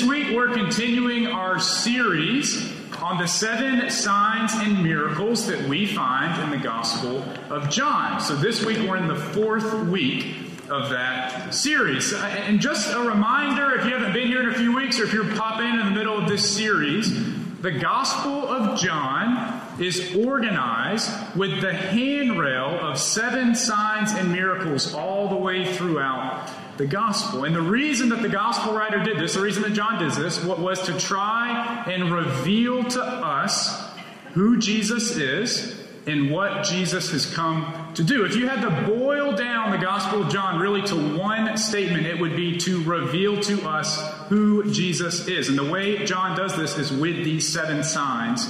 This week, we're continuing our series on the seven signs and miracles that we find in the Gospel of John. So, this week, we're in the fourth week of that series. And just a reminder if you haven't been here in a few weeks or if you're popping in the middle of this series, the Gospel of John is organized with the handrail of seven signs and miracles all the way throughout the gospel. And the reason that the gospel writer did this, the reason that John did this, was to try and reveal to us who Jesus is and what Jesus has come to do. If you had to boil down the Gospel of John really to one statement, it would be to reveal to us who Jesus is. And the way John does this is with these seven signs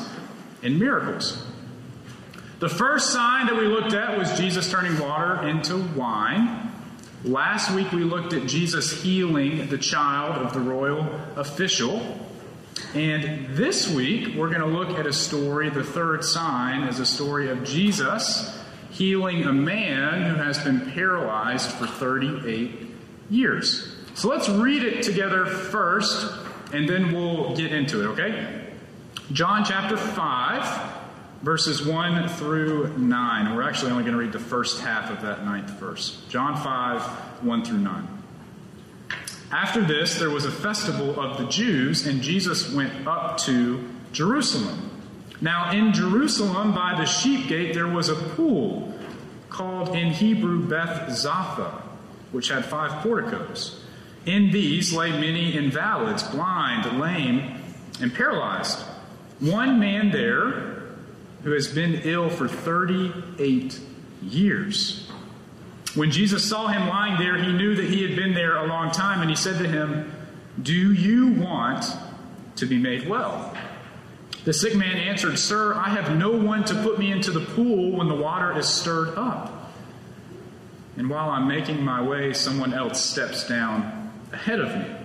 and miracles. The first sign that we looked at was Jesus turning water into wine. Last week we looked at Jesus healing the child of the royal official. And this week we're going to look at a story, the third sign is a story of Jesus healing a man who has been paralyzed for 38 years. So let's read it together first, and then we'll get into it, okay? John chapter 5, verses 1 through 9. And We're actually only going to read the first half of that ninth verse. John 5, 1 through 9. After this, there was a festival of the Jews, and Jesus went up to Jerusalem. Now, in Jerusalem, by the sheep gate, there was a pool called in Hebrew Beth-zatha, which had five porticos. In these lay many invalids, blind, lame, and paralyzed. One man there who has been ill for 38 years. When Jesus saw him lying there, he knew that he had been there a long time, and he said to him, Do you want to be made well? The sick man answered, Sir, I have no one to put me into the pool when the water is stirred up. And while I'm making my way, someone else steps down ahead of me.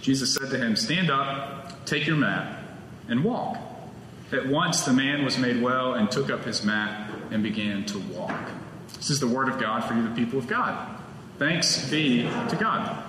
Jesus said to him, Stand up, take your mat, and walk. At once the man was made well and took up his mat and began to walk. This is the word of God for you, the people of God. Thanks be to God.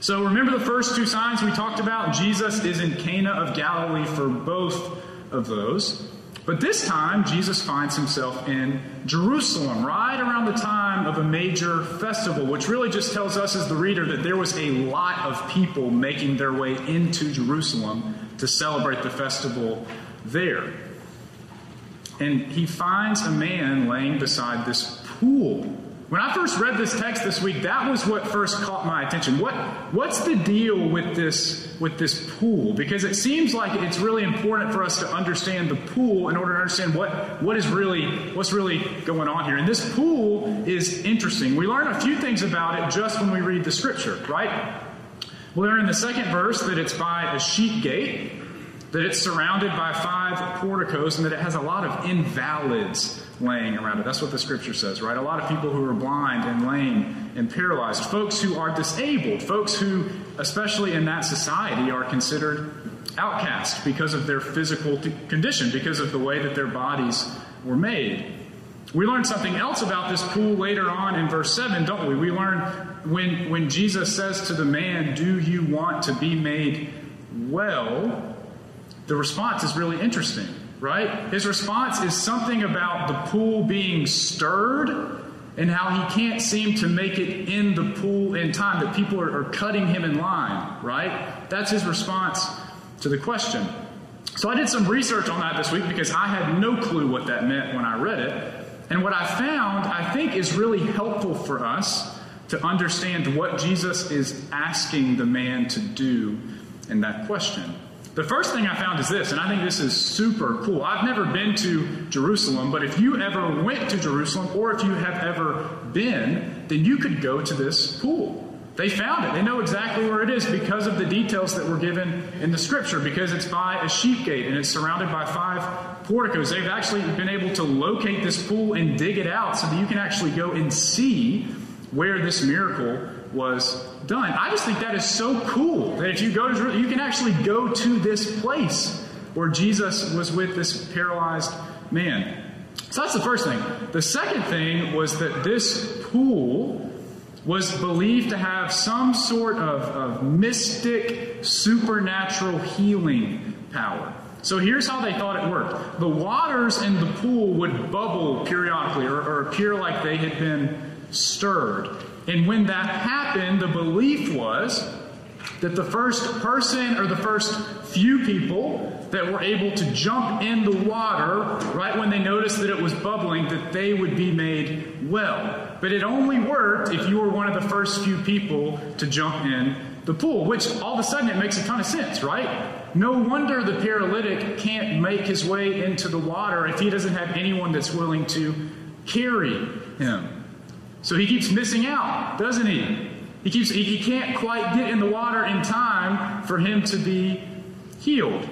So remember the first two signs we talked about? Jesus is in Cana of Galilee for both of those. But this time, Jesus finds himself in Jerusalem, right around the time of a major festival, which really just tells us as the reader that there was a lot of people making their way into Jerusalem to celebrate the festival there. And he finds a man laying beside this pool. When I first read this text this week, that was what first caught my attention. What, what's the deal with this, with this pool? Because it seems like it's really important for us to understand the pool in order to understand what, what is really, what's really going on here. And this pool is interesting. We learn a few things about it just when we read the scripture, right? We learn in the second verse that it's by a sheep gate that it's surrounded by five porticos and that it has a lot of invalids laying around it. That's what the scripture says, right? A lot of people who are blind and lame and paralyzed, folks who are disabled, folks who, especially in that society, are considered outcast because of their physical condition, because of the way that their bodies were made. We learn something else about this pool later on in verse 7, don't we? We learn when, when Jesus says to the man, Do you want to be made well? The response is really interesting, right? His response is something about the pool being stirred and how he can't seem to make it in the pool in time, that people are, are cutting him in line, right? That's his response to the question. So I did some research on that this week because I had no clue what that meant when I read it. And what I found, I think, is really helpful for us to understand what Jesus is asking the man to do in that question. The first thing I found is this, and I think this is super cool. I've never been to Jerusalem, but if you ever went to Jerusalem, or if you have ever been, then you could go to this pool. They found it. They know exactly where it is because of the details that were given in the scripture, because it's by a sheep gate and it's surrounded by five porticos. They've actually been able to locate this pool and dig it out so that you can actually go and see where this miracle was done. I just think that is so cool that if you go to you can actually go to this place where Jesus was with this paralyzed man. So that's the first thing. The second thing was that this pool was believed to have some sort of, of mystic, supernatural healing power. So here's how they thought it worked the waters in the pool would bubble periodically or, or appear like they had been stirred. And when that happened, the belief was that the first person or the first few people that were able to jump in the water right when they noticed that it was bubbling that they would be made well. But it only worked if you were one of the first few people to jump in the pool which all of a sudden it makes a ton of sense right? No wonder the paralytic can't make his way into the water if he doesn't have anyone that's willing to carry him so he keeps missing out doesn't he he keeps he, he can't quite get in the water in time for him to be healed.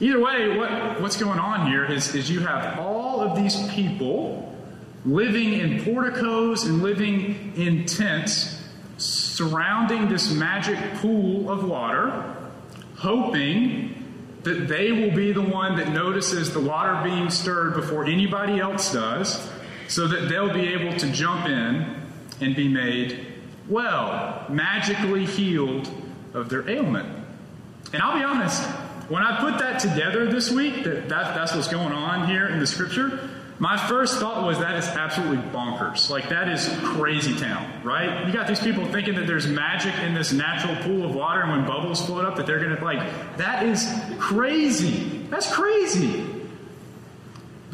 Either way, what, what's going on here is, is you have all of these people living in porticos and living in tents surrounding this magic pool of water, hoping that they will be the one that notices the water being stirred before anybody else does, so that they'll be able to jump in and be made well, magically healed of their ailment. And I'll be honest, when I put that together this week, that, that that's what's going on here in the scripture, my first thought was that is absolutely bonkers. Like, that is crazy town, right? You got these people thinking that there's magic in this natural pool of water, and when bubbles float up, that they're going to, like, that is crazy. That's crazy.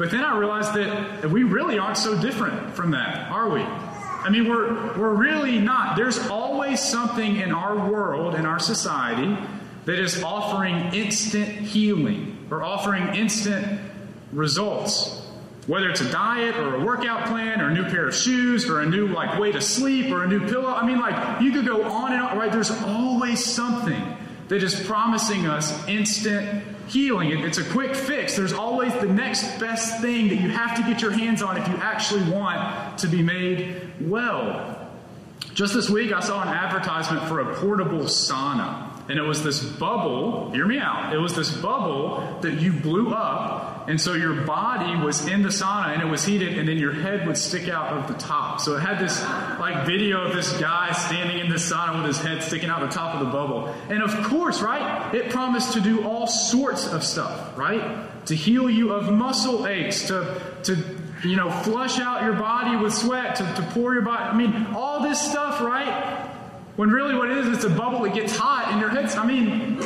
But then I realized that we really aren't so different from that, are we? I mean, we're, we're really not. There's always something in our world, in our society, that is offering instant healing or offering instant results. Whether it's a diet or a workout plan or a new pair of shoes or a new like way to sleep or a new pillow. I mean, like you could go on and on, right? There's always something that is promising us instant healing. It's a quick fix. There's always the next best thing that you have to get your hands on if you actually want to be made well. Just this week, I saw an advertisement for a portable sauna. And it was this bubble, hear me out, it was this bubble that you blew up, and so your body was in the sauna and it was heated, and then your head would stick out of the top. So it had this like video of this guy standing in the sauna with his head sticking out the top of the bubble. And of course, right, it promised to do all sorts of stuff, right? To heal you of muscle aches, to, to you know, flush out your body with sweat, to, to pour your body. I mean, all this stuff, right? When really what it is, it's a bubble that gets hot in your head. I mean.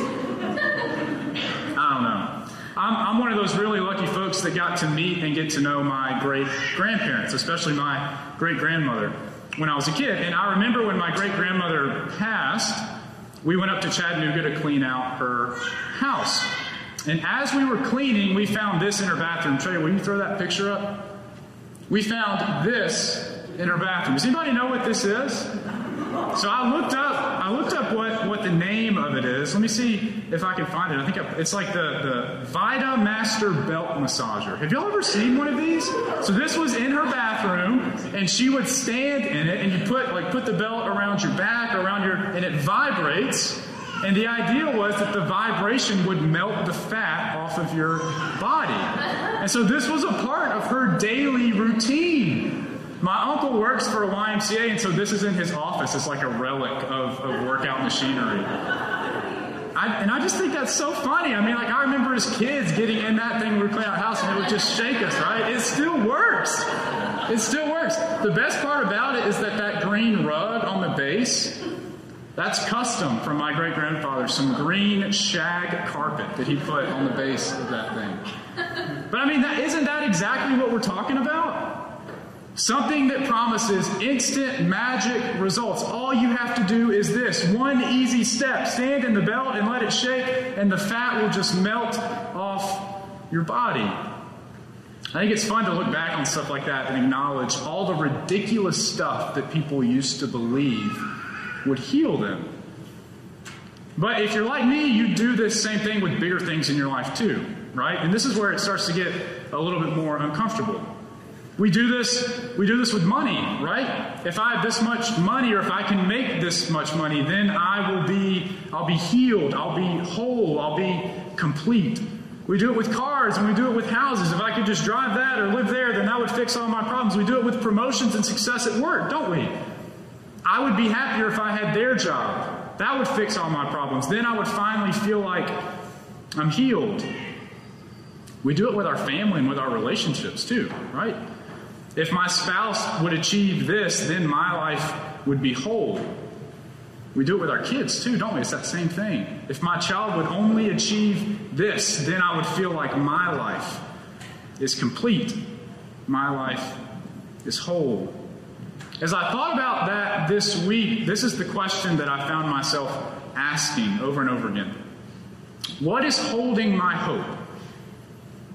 I'm, I'm one of those really lucky folks that got to meet and get to know my great grandparents, especially my great grandmother, when I was a kid. And I remember when my great grandmother passed, we went up to Chattanooga to clean out her house. And as we were cleaning, we found this in her bathroom. Trey, will you throw that picture up? We found this in her bathroom. Does anybody know what this is? So I looked up, I looked up what, what the name of it is. Let me see if I can find it. I think it's like the, the Vita Master Belt Massager. Have y'all ever seen one of these? So this was in her bathroom, and she would stand in it, and you put like put the belt around your back, around your, and it vibrates. And the idea was that the vibration would melt the fat off of your body. And so this was a part of her daily routine. My uncle works for a YMCA, and so this is in his office. It's like a relic of, of workout machinery. I, and I just think that's so funny. I mean, like, I remember as kids getting in that thing when we clean out house, and it would just shake us, right? It still works. It still works. The best part about it is that that green rug on the base, that's custom from my great grandfather. Some green shag carpet that he put on the base of that thing. But I mean, that, isn't that exactly what we're talking about? Something that promises instant magic results. All you have to do is this one easy step stand in the belt and let it shake, and the fat will just melt off your body. I think it's fun to look back on stuff like that and acknowledge all the ridiculous stuff that people used to believe would heal them. But if you're like me, you do this same thing with bigger things in your life too, right? And this is where it starts to get a little bit more uncomfortable. We do this, we do this with money, right? If I have this much money or if I can make this much money, then I will be I'll be healed, I'll be whole, I'll be complete. We do it with cars and we do it with houses. If I could just drive that or live there, then that would fix all my problems. We do it with promotions and success at work, don't we? I would be happier if I had their job. That would fix all my problems. Then I would finally feel like I'm healed. We do it with our family and with our relationships too, right? If my spouse would achieve this, then my life would be whole. We do it with our kids too, don't we? It's that same thing. If my child would only achieve this, then I would feel like my life is complete. My life is whole. As I thought about that this week, this is the question that I found myself asking over and over again. What is holding my hope?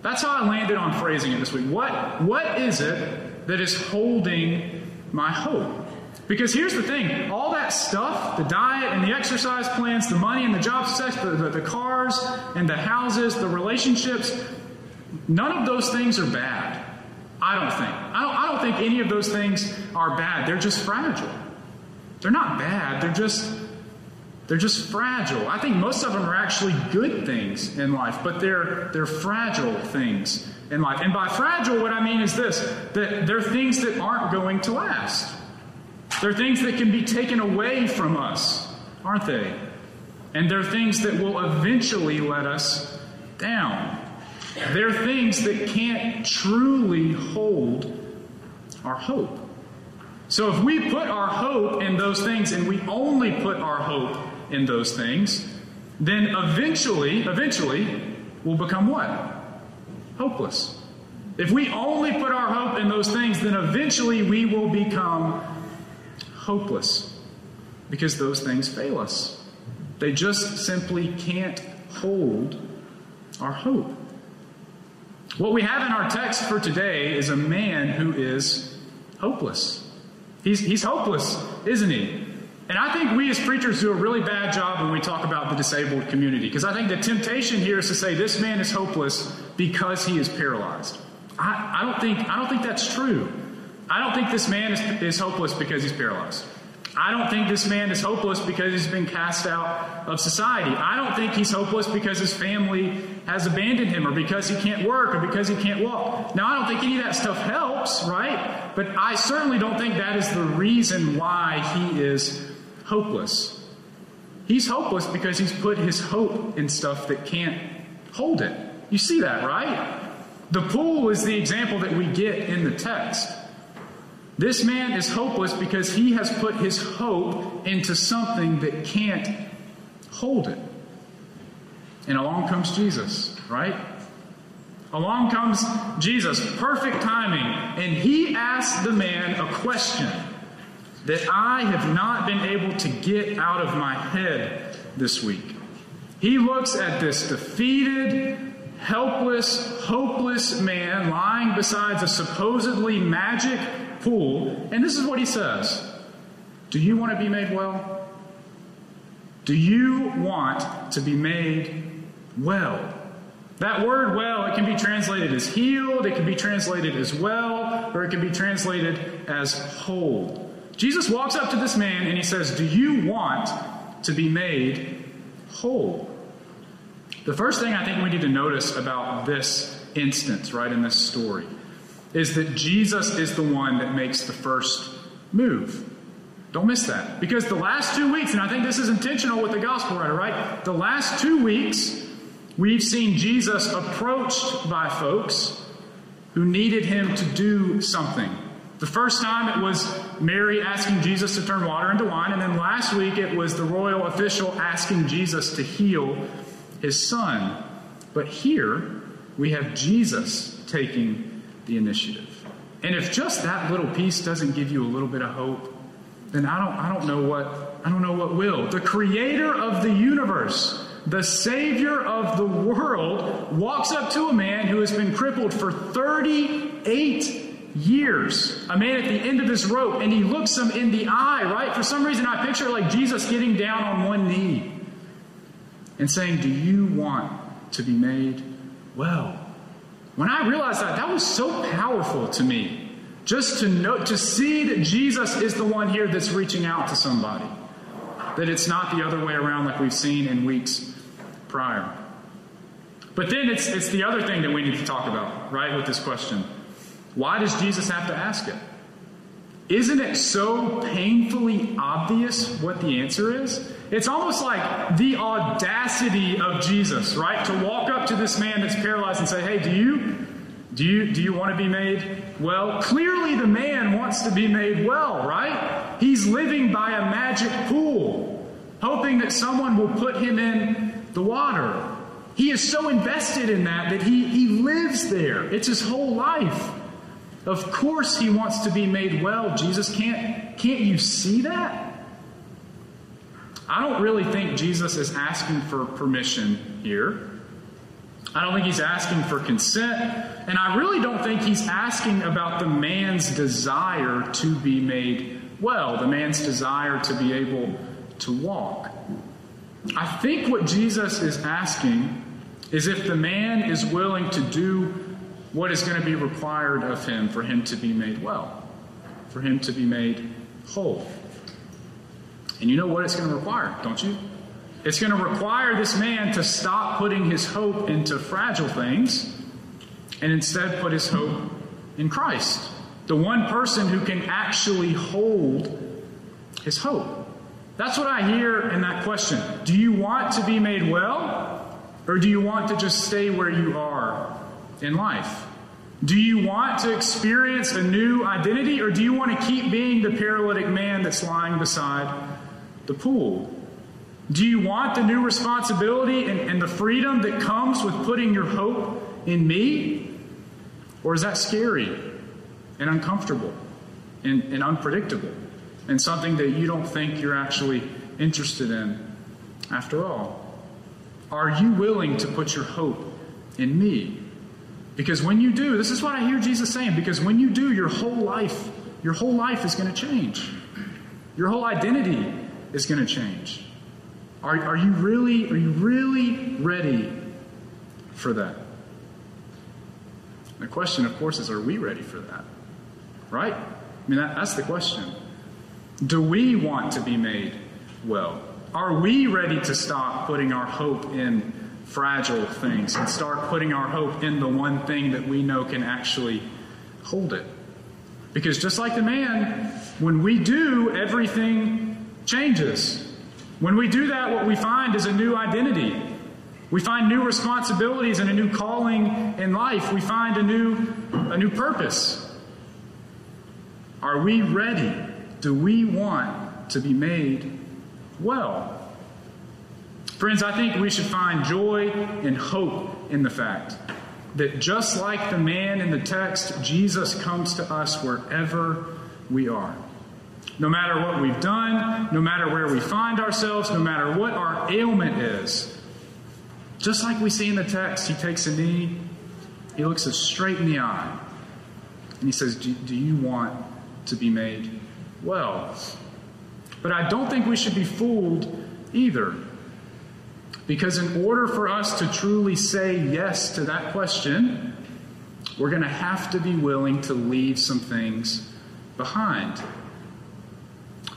That's how I landed on phrasing it this week. What, what is it that is holding my hope? Because here's the thing all that stuff, the diet and the exercise plans, the money and the job success, the, the, the cars and the houses, the relationships, none of those things are bad. I don't think. I don't, I don't think any of those things are bad. They're just fragile. They're not bad, they're just they're just fragile. I think most of them are actually good things in life, but they're they're fragile things in life. And by fragile, what I mean is this that they're things that aren't going to last. They're things that can be taken away from us, aren't they? And they're things that will eventually let us down. They're things that can't truly hold our hope. So if we put our hope in those things and we only put our hope in those things, then eventually, eventually, we'll become what? Hopeless. If we only put our hope in those things, then eventually we will become hopeless because those things fail us. They just simply can't hold our hope. What we have in our text for today is a man who is hopeless. He's, he's hopeless, isn't he? And I think we as preachers do a really bad job when we talk about the disabled community because I think the temptation here is to say this man is hopeless because he is paralyzed. I, I, don't think I don't think that's true. I don't think this man is, is hopeless because he's paralyzed. I don't think this man is hopeless because he's been cast out of society. I don't think he's hopeless because his family has abandoned him or because he can't work or because he can't walk. Now, I don't think any of that stuff helps, right? But I certainly don't think that is the reason why he is hopeless. He's hopeless because he's put his hope in stuff that can't hold it. You see that, right? The pool is the example that we get in the text. This man is hopeless because he has put his hope into something that can't hold it. And along comes Jesus, right? Along comes Jesus, perfect timing, and he asks the man a question that I have not been able to get out of my head this week. He looks at this defeated, helpless, hopeless man lying beside a supposedly magic pool. And this is what he says Do you want to be made well? Do you want to be made well? That word well, it can be translated as healed, it can be translated as well, or it can be translated as whole. Jesus walks up to this man and he says, Do you want to be made whole? The first thing I think we need to notice about this instance, right, in this story, is that Jesus is the one that makes the first move. Don't miss that. Because the last two weeks, and I think this is intentional with the gospel writer, right? The last two weeks, we've seen Jesus approached by folks who needed him to do something. The first time it was Mary asking Jesus to turn water into wine, and then last week it was the royal official asking Jesus to heal his son. But here we have Jesus taking the initiative. And if just that little piece doesn't give you a little bit of hope, then I don't, I don't know what I don't know what will. The creator of the universe, the savior of the world, walks up to a man who has been crippled for 38 years. A man at the end of his rope, and he looks him in the eye, right? For some reason, I picture like Jesus getting down on one knee and saying, Do you want to be made well? When I realized that, that was so powerful to me. Just to know, to see that Jesus is the one here that's reaching out to somebody. That it's not the other way around like we've seen in weeks prior. But then it's, it's the other thing that we need to talk about, right, with this question. Why does Jesus have to ask it? isn't it so painfully obvious what the answer is? It's almost like the audacity of Jesus, right? To walk up to this man that's paralyzed and say, Hey, do you do you do you want to be made well? Clearly the man wants to be made well, right? He's living by a magic pool, hoping that someone will put him in the water. He is so invested in that that he, he lives there. It's his whole life. Of course he wants to be made well. Jesus can't can't you see that? I don't really think Jesus is asking for permission here. I don't think he's asking for consent, and I really don't think he's asking about the man's desire to be made well, the man's desire to be able to walk. I think what Jesus is asking is if the man is willing to do what is going to be required of him for him to be made well, for him to be made whole. And you know what it's going to require, don't you? It's going to require this man to stop putting his hope into fragile things and instead put his hope in Christ, the one person who can actually hold his hope. That's what I hear in that question. Do you want to be made well, or do you want to just stay where you are in life? Do you want to experience a new identity, or do you want to keep being the paralytic man that's lying beside the pool? Do you want the new responsibility and, and the freedom that comes with putting your hope in me? Or is that scary and uncomfortable and, and unpredictable? and something that you don't think you're actually interested in after all? Are you willing to put your hope in me? Because when you do, this is what I hear Jesus saying, because when you do, your whole life, your whole life is going to change. Your whole identity is going to change. Are, are you really, are you really ready for that? The question, of course, is are we ready for that? Right? I mean, that, that's the question. Do we want to be made well? Are we ready to stop putting our hope in fragile things and start putting our hope in the one thing that we know can actually hold it? Because just like the man, when we do, everything changes. When we do that, what we find is a new identity. We find new responsibilities and a new calling in life. We find a new, a new purpose. Are we ready do we want to be made well? Friends, I think we should find joy and hope in the fact that just like the man in the text, Jesus comes to us wherever we are. No matter what we've done, no matter where we find ourselves, no matter what our ailment is, just like we see in the text, he takes a knee, he looks us straight in the eye, and he says, Do, do you want to be made well. But I don't think we should be fooled either. Because in order for us to truly say yes to that question, we're going to have to be willing to leave some things behind.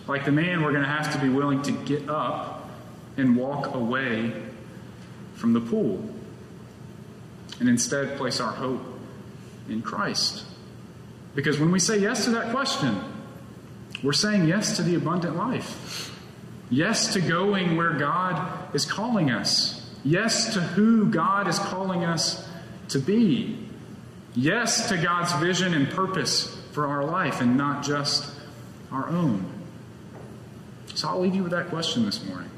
Like the man, we're going to have to be willing to get up and walk away from the pool and instead place our hope in Christ. Because when we say yes to that question, we're saying yes to the abundant life. Yes to going where God is calling us. Yes to who God is calling us to be. Yes to God's vision and purpose for our life and not just our own. So I'll leave you with that question this morning.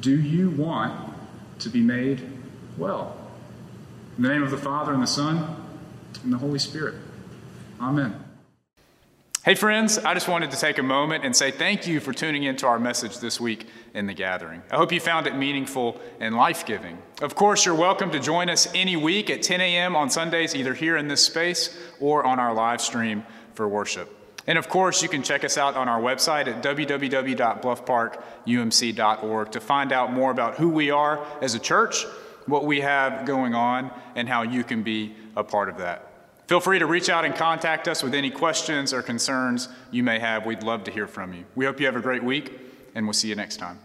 Do you want to be made well? In the name of the Father, and the Son, and the Holy Spirit. Amen. Hey, friends, I just wanted to take a moment and say thank you for tuning into our message this week in the gathering. I hope you found it meaningful and life giving. Of course, you're welcome to join us any week at 10 a.m. on Sundays, either here in this space or on our live stream for worship. And of course, you can check us out on our website at www.bluffparkumc.org to find out more about who we are as a church, what we have going on, and how you can be a part of that. Feel free to reach out and contact us with any questions or concerns you may have. We'd love to hear from you. We hope you have a great week, and we'll see you next time.